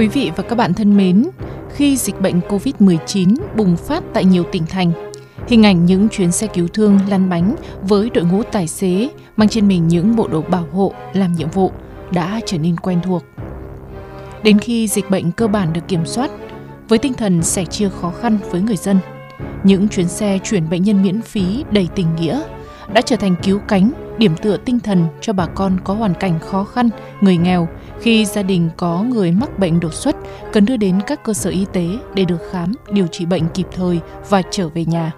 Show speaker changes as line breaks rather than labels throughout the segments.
Quý vị và các bạn thân mến, khi dịch bệnh COVID-19 bùng phát tại nhiều tỉnh thành, hình ảnh những chuyến xe cứu thương lăn bánh với đội ngũ tài xế mang trên mình những bộ đồ bảo hộ làm nhiệm vụ đã trở nên quen thuộc. Đến khi dịch bệnh cơ bản được kiểm soát, với tinh thần sẻ chia khó khăn với người dân, những chuyến xe chuyển bệnh nhân miễn phí đầy tình nghĩa đã trở thành cứu cánh, điểm tựa tinh thần cho bà con có hoàn cảnh khó khăn, người nghèo khi gia đình có người mắc bệnh đột xuất cần đưa đến các cơ sở y tế để được khám, điều trị bệnh kịp thời và trở về nhà.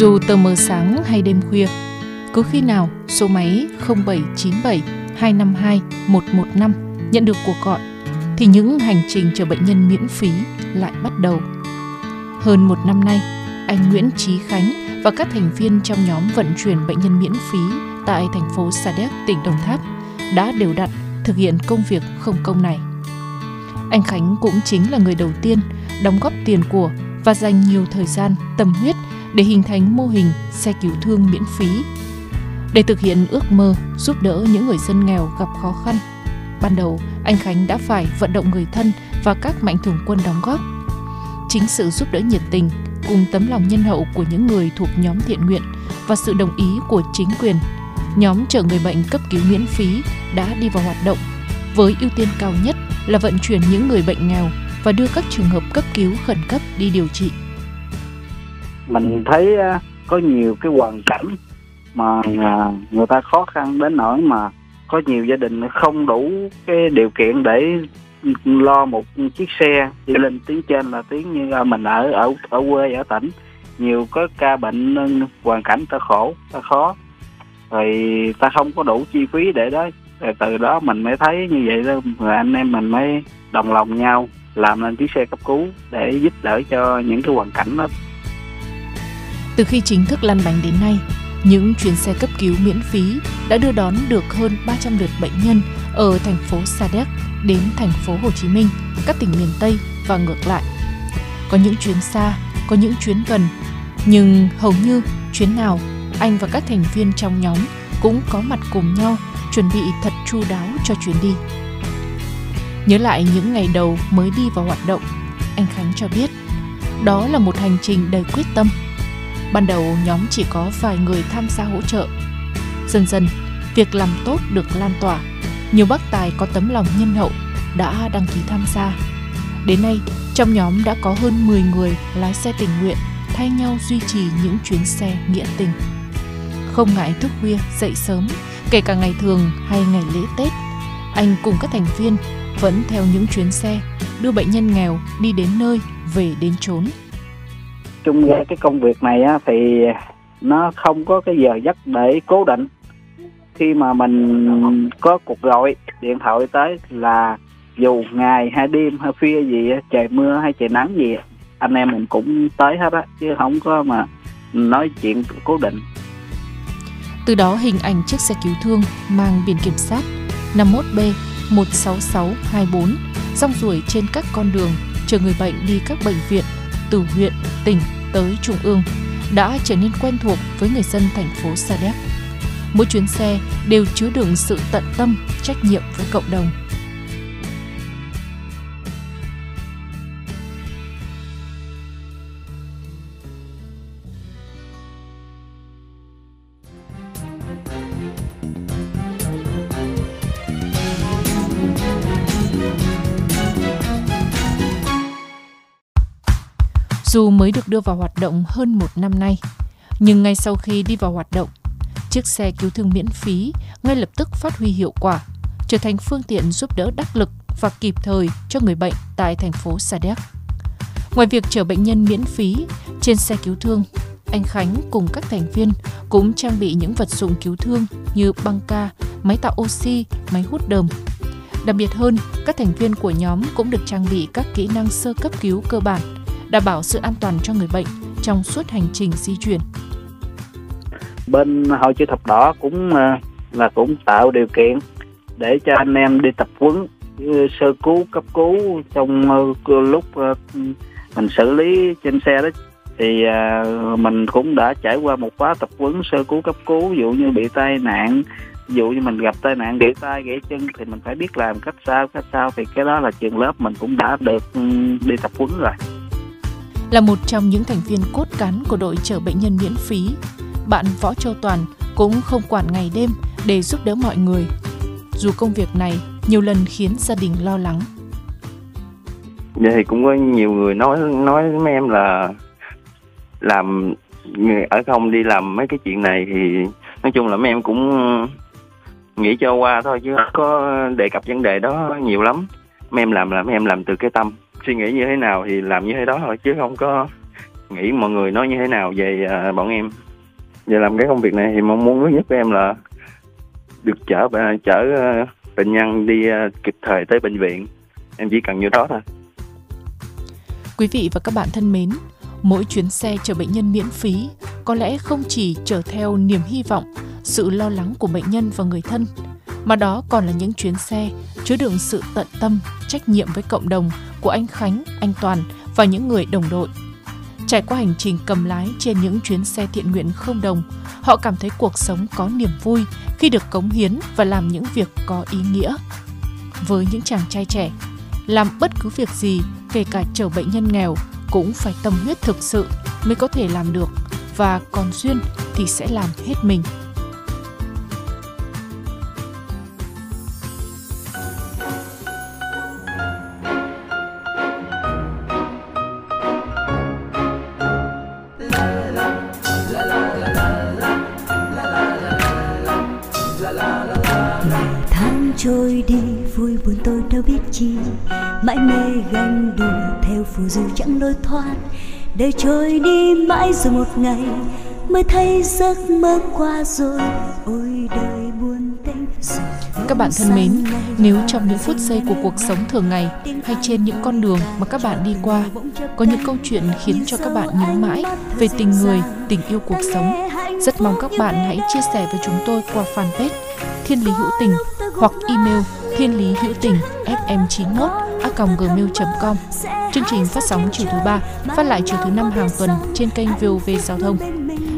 Dù tờ mờ sáng hay đêm khuya, cứ khi nào số máy 0797 252 115 nhận được cuộc gọi, thì những hành trình chở bệnh nhân miễn phí lại bắt đầu. Hơn một năm nay, anh Nguyễn Trí Khánh và các thành viên trong nhóm vận chuyển bệnh nhân miễn phí tại thành phố Sa Đéc, tỉnh Đồng Tháp đã đều đặn thực hiện công việc không công này. Anh Khánh cũng chính là người đầu tiên đóng góp tiền của và dành nhiều thời gian, tâm huyết để hình thành mô hình xe cứu thương miễn phí. Để thực hiện ước mơ giúp đỡ những người dân nghèo gặp khó khăn, ban đầu anh Khánh đã phải vận động người thân và các mạnh thường quân đóng góp. Chính sự giúp đỡ nhiệt tình cùng tấm lòng nhân hậu của những người thuộc nhóm thiện nguyện và sự đồng ý của chính quyền, nhóm chở người bệnh cấp cứu miễn phí đã đi vào hoạt động với ưu tiên cao nhất là vận chuyển những người bệnh nghèo và đưa các trường hợp cấp cứu khẩn cấp đi điều trị
mình thấy ờ, có nhiều cái hoàn cảnh mà ờ, người ta khó khăn đến nỗi mà có nhiều gia đình không đủ cái điều kiện để lo một chiếc xe đi lên tiếng trên là tiếng như là mình ở ở ở quê, ở tỉnh. Nhiều có ca bệnh hoàn cảnh ta khổ, ta khó. Rồi ta không có đủ chi phí để đó rồi từ đó mình mới thấy như vậy đó rồi anh em mình mới đồng lòng nhau làm nên chiếc xe cấp cứu để giúp đỡ cho những cái hoàn cảnh đó.
Từ khi chính thức lăn bánh đến nay, những chuyến xe cấp cứu miễn phí đã đưa đón được hơn 300 lượt bệnh nhân ở thành phố Sa Đéc đến thành phố Hồ Chí Minh, các tỉnh miền Tây và ngược lại. Có những chuyến xa, có những chuyến gần, nhưng hầu như chuyến nào anh và các thành viên trong nhóm cũng có mặt cùng nhau chuẩn bị thật chu đáo cho chuyến đi. Nhớ lại những ngày đầu mới đi vào hoạt động, anh Khánh cho biết đó là một hành trình đầy quyết tâm. Ban đầu nhóm chỉ có vài người tham gia hỗ trợ. Dần dần, việc làm tốt được lan tỏa. Nhiều bác tài có tấm lòng nhân hậu đã đăng ký tham gia. Đến nay, trong nhóm đã có hơn 10 người lái xe tình nguyện thay nhau duy trì những chuyến xe nghĩa tình. Không ngại thức khuya, dậy sớm, kể cả ngày thường hay ngày lễ Tết, anh cùng các thành viên vẫn theo những chuyến xe đưa bệnh nhân nghèo đi đến nơi, về đến chốn
chung ra cái công việc này á, thì nó không có cái giờ giấc để cố định. Khi mà mình có cuộc gọi điện thoại tới là dù ngày hay đêm hay khuya gì trời mưa hay trời nắng gì anh em mình cũng tới hết á chứ không có mà nói chuyện cố định.
Từ đó hình ảnh chiếc xe cứu thương mang biển kiểm soát 51B 16624 rong ruổi trên các con đường chờ người bệnh đi các bệnh viện từ huyện, tỉnh tới trung ương đã trở nên quen thuộc với người dân thành phố Sa Đéc. Mỗi chuyến xe đều chứa đựng sự tận tâm, trách nhiệm với cộng đồng. Dù mới được đưa vào hoạt động hơn một năm nay, nhưng ngay sau khi đi vào hoạt động, chiếc xe cứu thương miễn phí ngay lập tức phát huy hiệu quả, trở thành phương tiện giúp đỡ đắc lực và kịp thời cho người bệnh tại thành phố Sa Đéc. Ngoài việc chở bệnh nhân miễn phí, trên xe cứu thương, anh Khánh cùng các thành viên cũng trang bị những vật dụng cứu thương như băng ca, máy tạo oxy, máy hút đờm. Đặc biệt hơn, các thành viên của nhóm cũng được trang bị các kỹ năng sơ cấp cứu cơ bản, đảm bảo sự an toàn cho người bệnh trong suốt hành trình di chuyển.
Bên hội chữ thập đỏ cũng à, là cũng tạo điều kiện để cho anh em đi tập huấn ừ, sơ cứu, cấp cứu trong ờ, lúc ờ, mình xử lý trên xe đó. Thì à, mình cũng đã trải qua một khóa tập huấn, sơ cứu, cấp cứu, ví dụ như bị tai nạn, ví dụ như mình gặp tai nạn gãy tay, gãy chân thì mình phải biết làm cách sao cách sao. Thì cái đó là trường lớp mình cũng đã được ừ, đi tập huấn rồi
là một trong những thành viên cốt cán của đội chở bệnh nhân miễn phí. Bạn võ châu toàn cũng không quản ngày đêm để giúp đỡ mọi người. Dù công việc này nhiều lần khiến gia đình lo lắng.
Vậy thì cũng có nhiều người nói nói với em là làm ở không đi làm mấy cái chuyện này thì nói chung là mấy em cũng nghĩ cho qua thôi chứ không có đề cập vấn đề đó nhiều lắm. Mấy em làm là mấy em làm từ cái tâm suy nghĩ như thế nào thì làm như thế đó thôi chứ không có nghĩ mọi người nói như thế nào về uh, bọn em. Về làm cái công việc này thì mong muốn lớn nhất của em là được chở chở uh, bệnh nhân đi uh, kịp thời tới bệnh viện. Em chỉ cần như đó thôi.
Quý vị và các bạn thân mến mỗi chuyến xe chở bệnh nhân miễn phí có lẽ không chỉ chở theo niềm hy vọng, sự lo lắng của bệnh nhân và người thân, mà đó còn là những chuyến xe chứa đựng sự tận tâm, trách nhiệm với cộng đồng của anh Khánh, anh Toàn và những người đồng đội. Trải qua hành trình cầm lái trên những chuyến xe thiện nguyện không đồng, họ cảm thấy cuộc sống có niềm vui khi được cống hiến và làm những việc có ý nghĩa. Với những chàng trai trẻ, làm bất cứ việc gì, kể cả chở bệnh nhân nghèo, cũng phải tâm huyết thực sự mới có thể làm được và còn duyên thì sẽ làm hết mình
trôi đi vui buồn tôi đâu biết chi. Mãi mê ganh đùa theo phù du chẳng lối thoát. Đời trôi đi mãi rồi một ngày mới thấy giấc mơ qua rồi. Ôi đời buồn tênh rồi
các bạn thân mến, nếu trong những phút giây của cuộc sống thường ngày hay trên những con đường mà các bạn đi qua có những câu chuyện khiến cho các bạn nhớ mãi về tình người, tình yêu cuộc sống, rất mong các bạn hãy chia sẻ với chúng tôi qua fanpage Thiên Lý Hữu Tình hoặc email thiên lý hữu tình fm 91 a gmail.com. Chương trình phát sóng chiều thứ ba, phát lại chiều thứ năm hàng tuần trên kênh VOV Giao thông.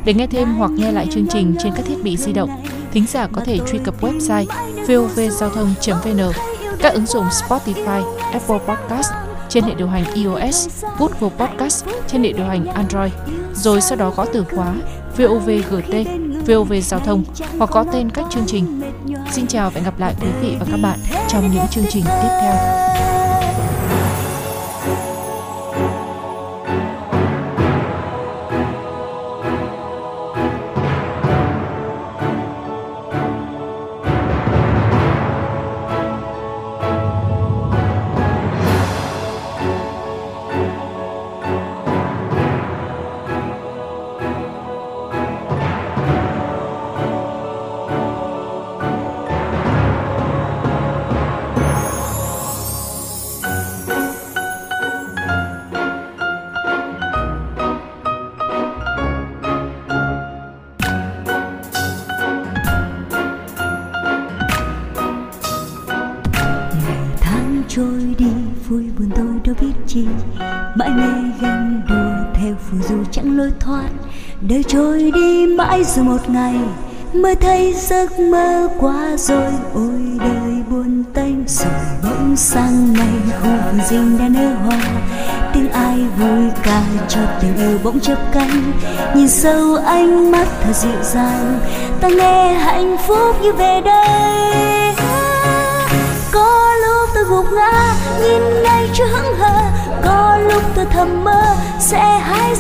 Để nghe thêm hoặc nghe lại chương trình trên các thiết bị di động, thính giả có thể truy cập website vovgiao thông.vn, các ứng dụng Spotify, Apple Podcast trên hệ điều hành iOS, Google Podcast trên hệ điều hành Android, rồi sau đó gõ từ khóa VOVGT, VOV Giao thông hoặc có tên các chương trình. Xin chào và hẹn gặp lại quý vị và các bạn trong những chương trình tiếp theo.
Lối thoát. Đời trôi đi mãi rồi một ngày mới thấy giấc mơ quá rồi ôi đời buồn tênh rồi bỗng sang ngày khu vườn đã nở hoa. Tiếng ai vui ca cho tình yêu bỗng chớp cánh. Nhìn sâu ánh mắt thật dịu dàng, ta nghe hạnh phúc như về đây. Có lúc tôi gục ngã, nhìn ngay chưa hững hờ. Có lúc tôi thầm mơ, sẽ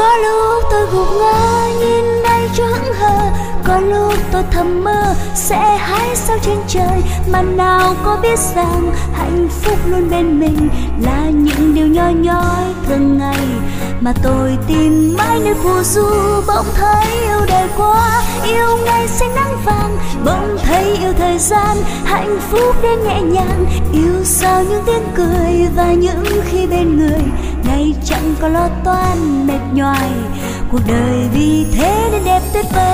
Có lúc tôi gục ngã, nhìn ngay cho hững hờ. Có lúc tôi thầm mơ, sẽ hái sao trên trời, mà nào có biết rằng hạnh phúc luôn bên mình là những điều nho nhói thường ngày. Mà tôi tìm mãi nơi phù du, bỗng thấy yêu đời quá, yêu ngày xanh nắng vàng. Bỗng thấy yêu thời gian, hạnh phúc đến nhẹ nhàng. Yêu sao những tiếng cười và những khi bên người ngày chẳng có lo toan mệt nhoài. Cuộc đời vì thế nên đẹp tuyệt vời.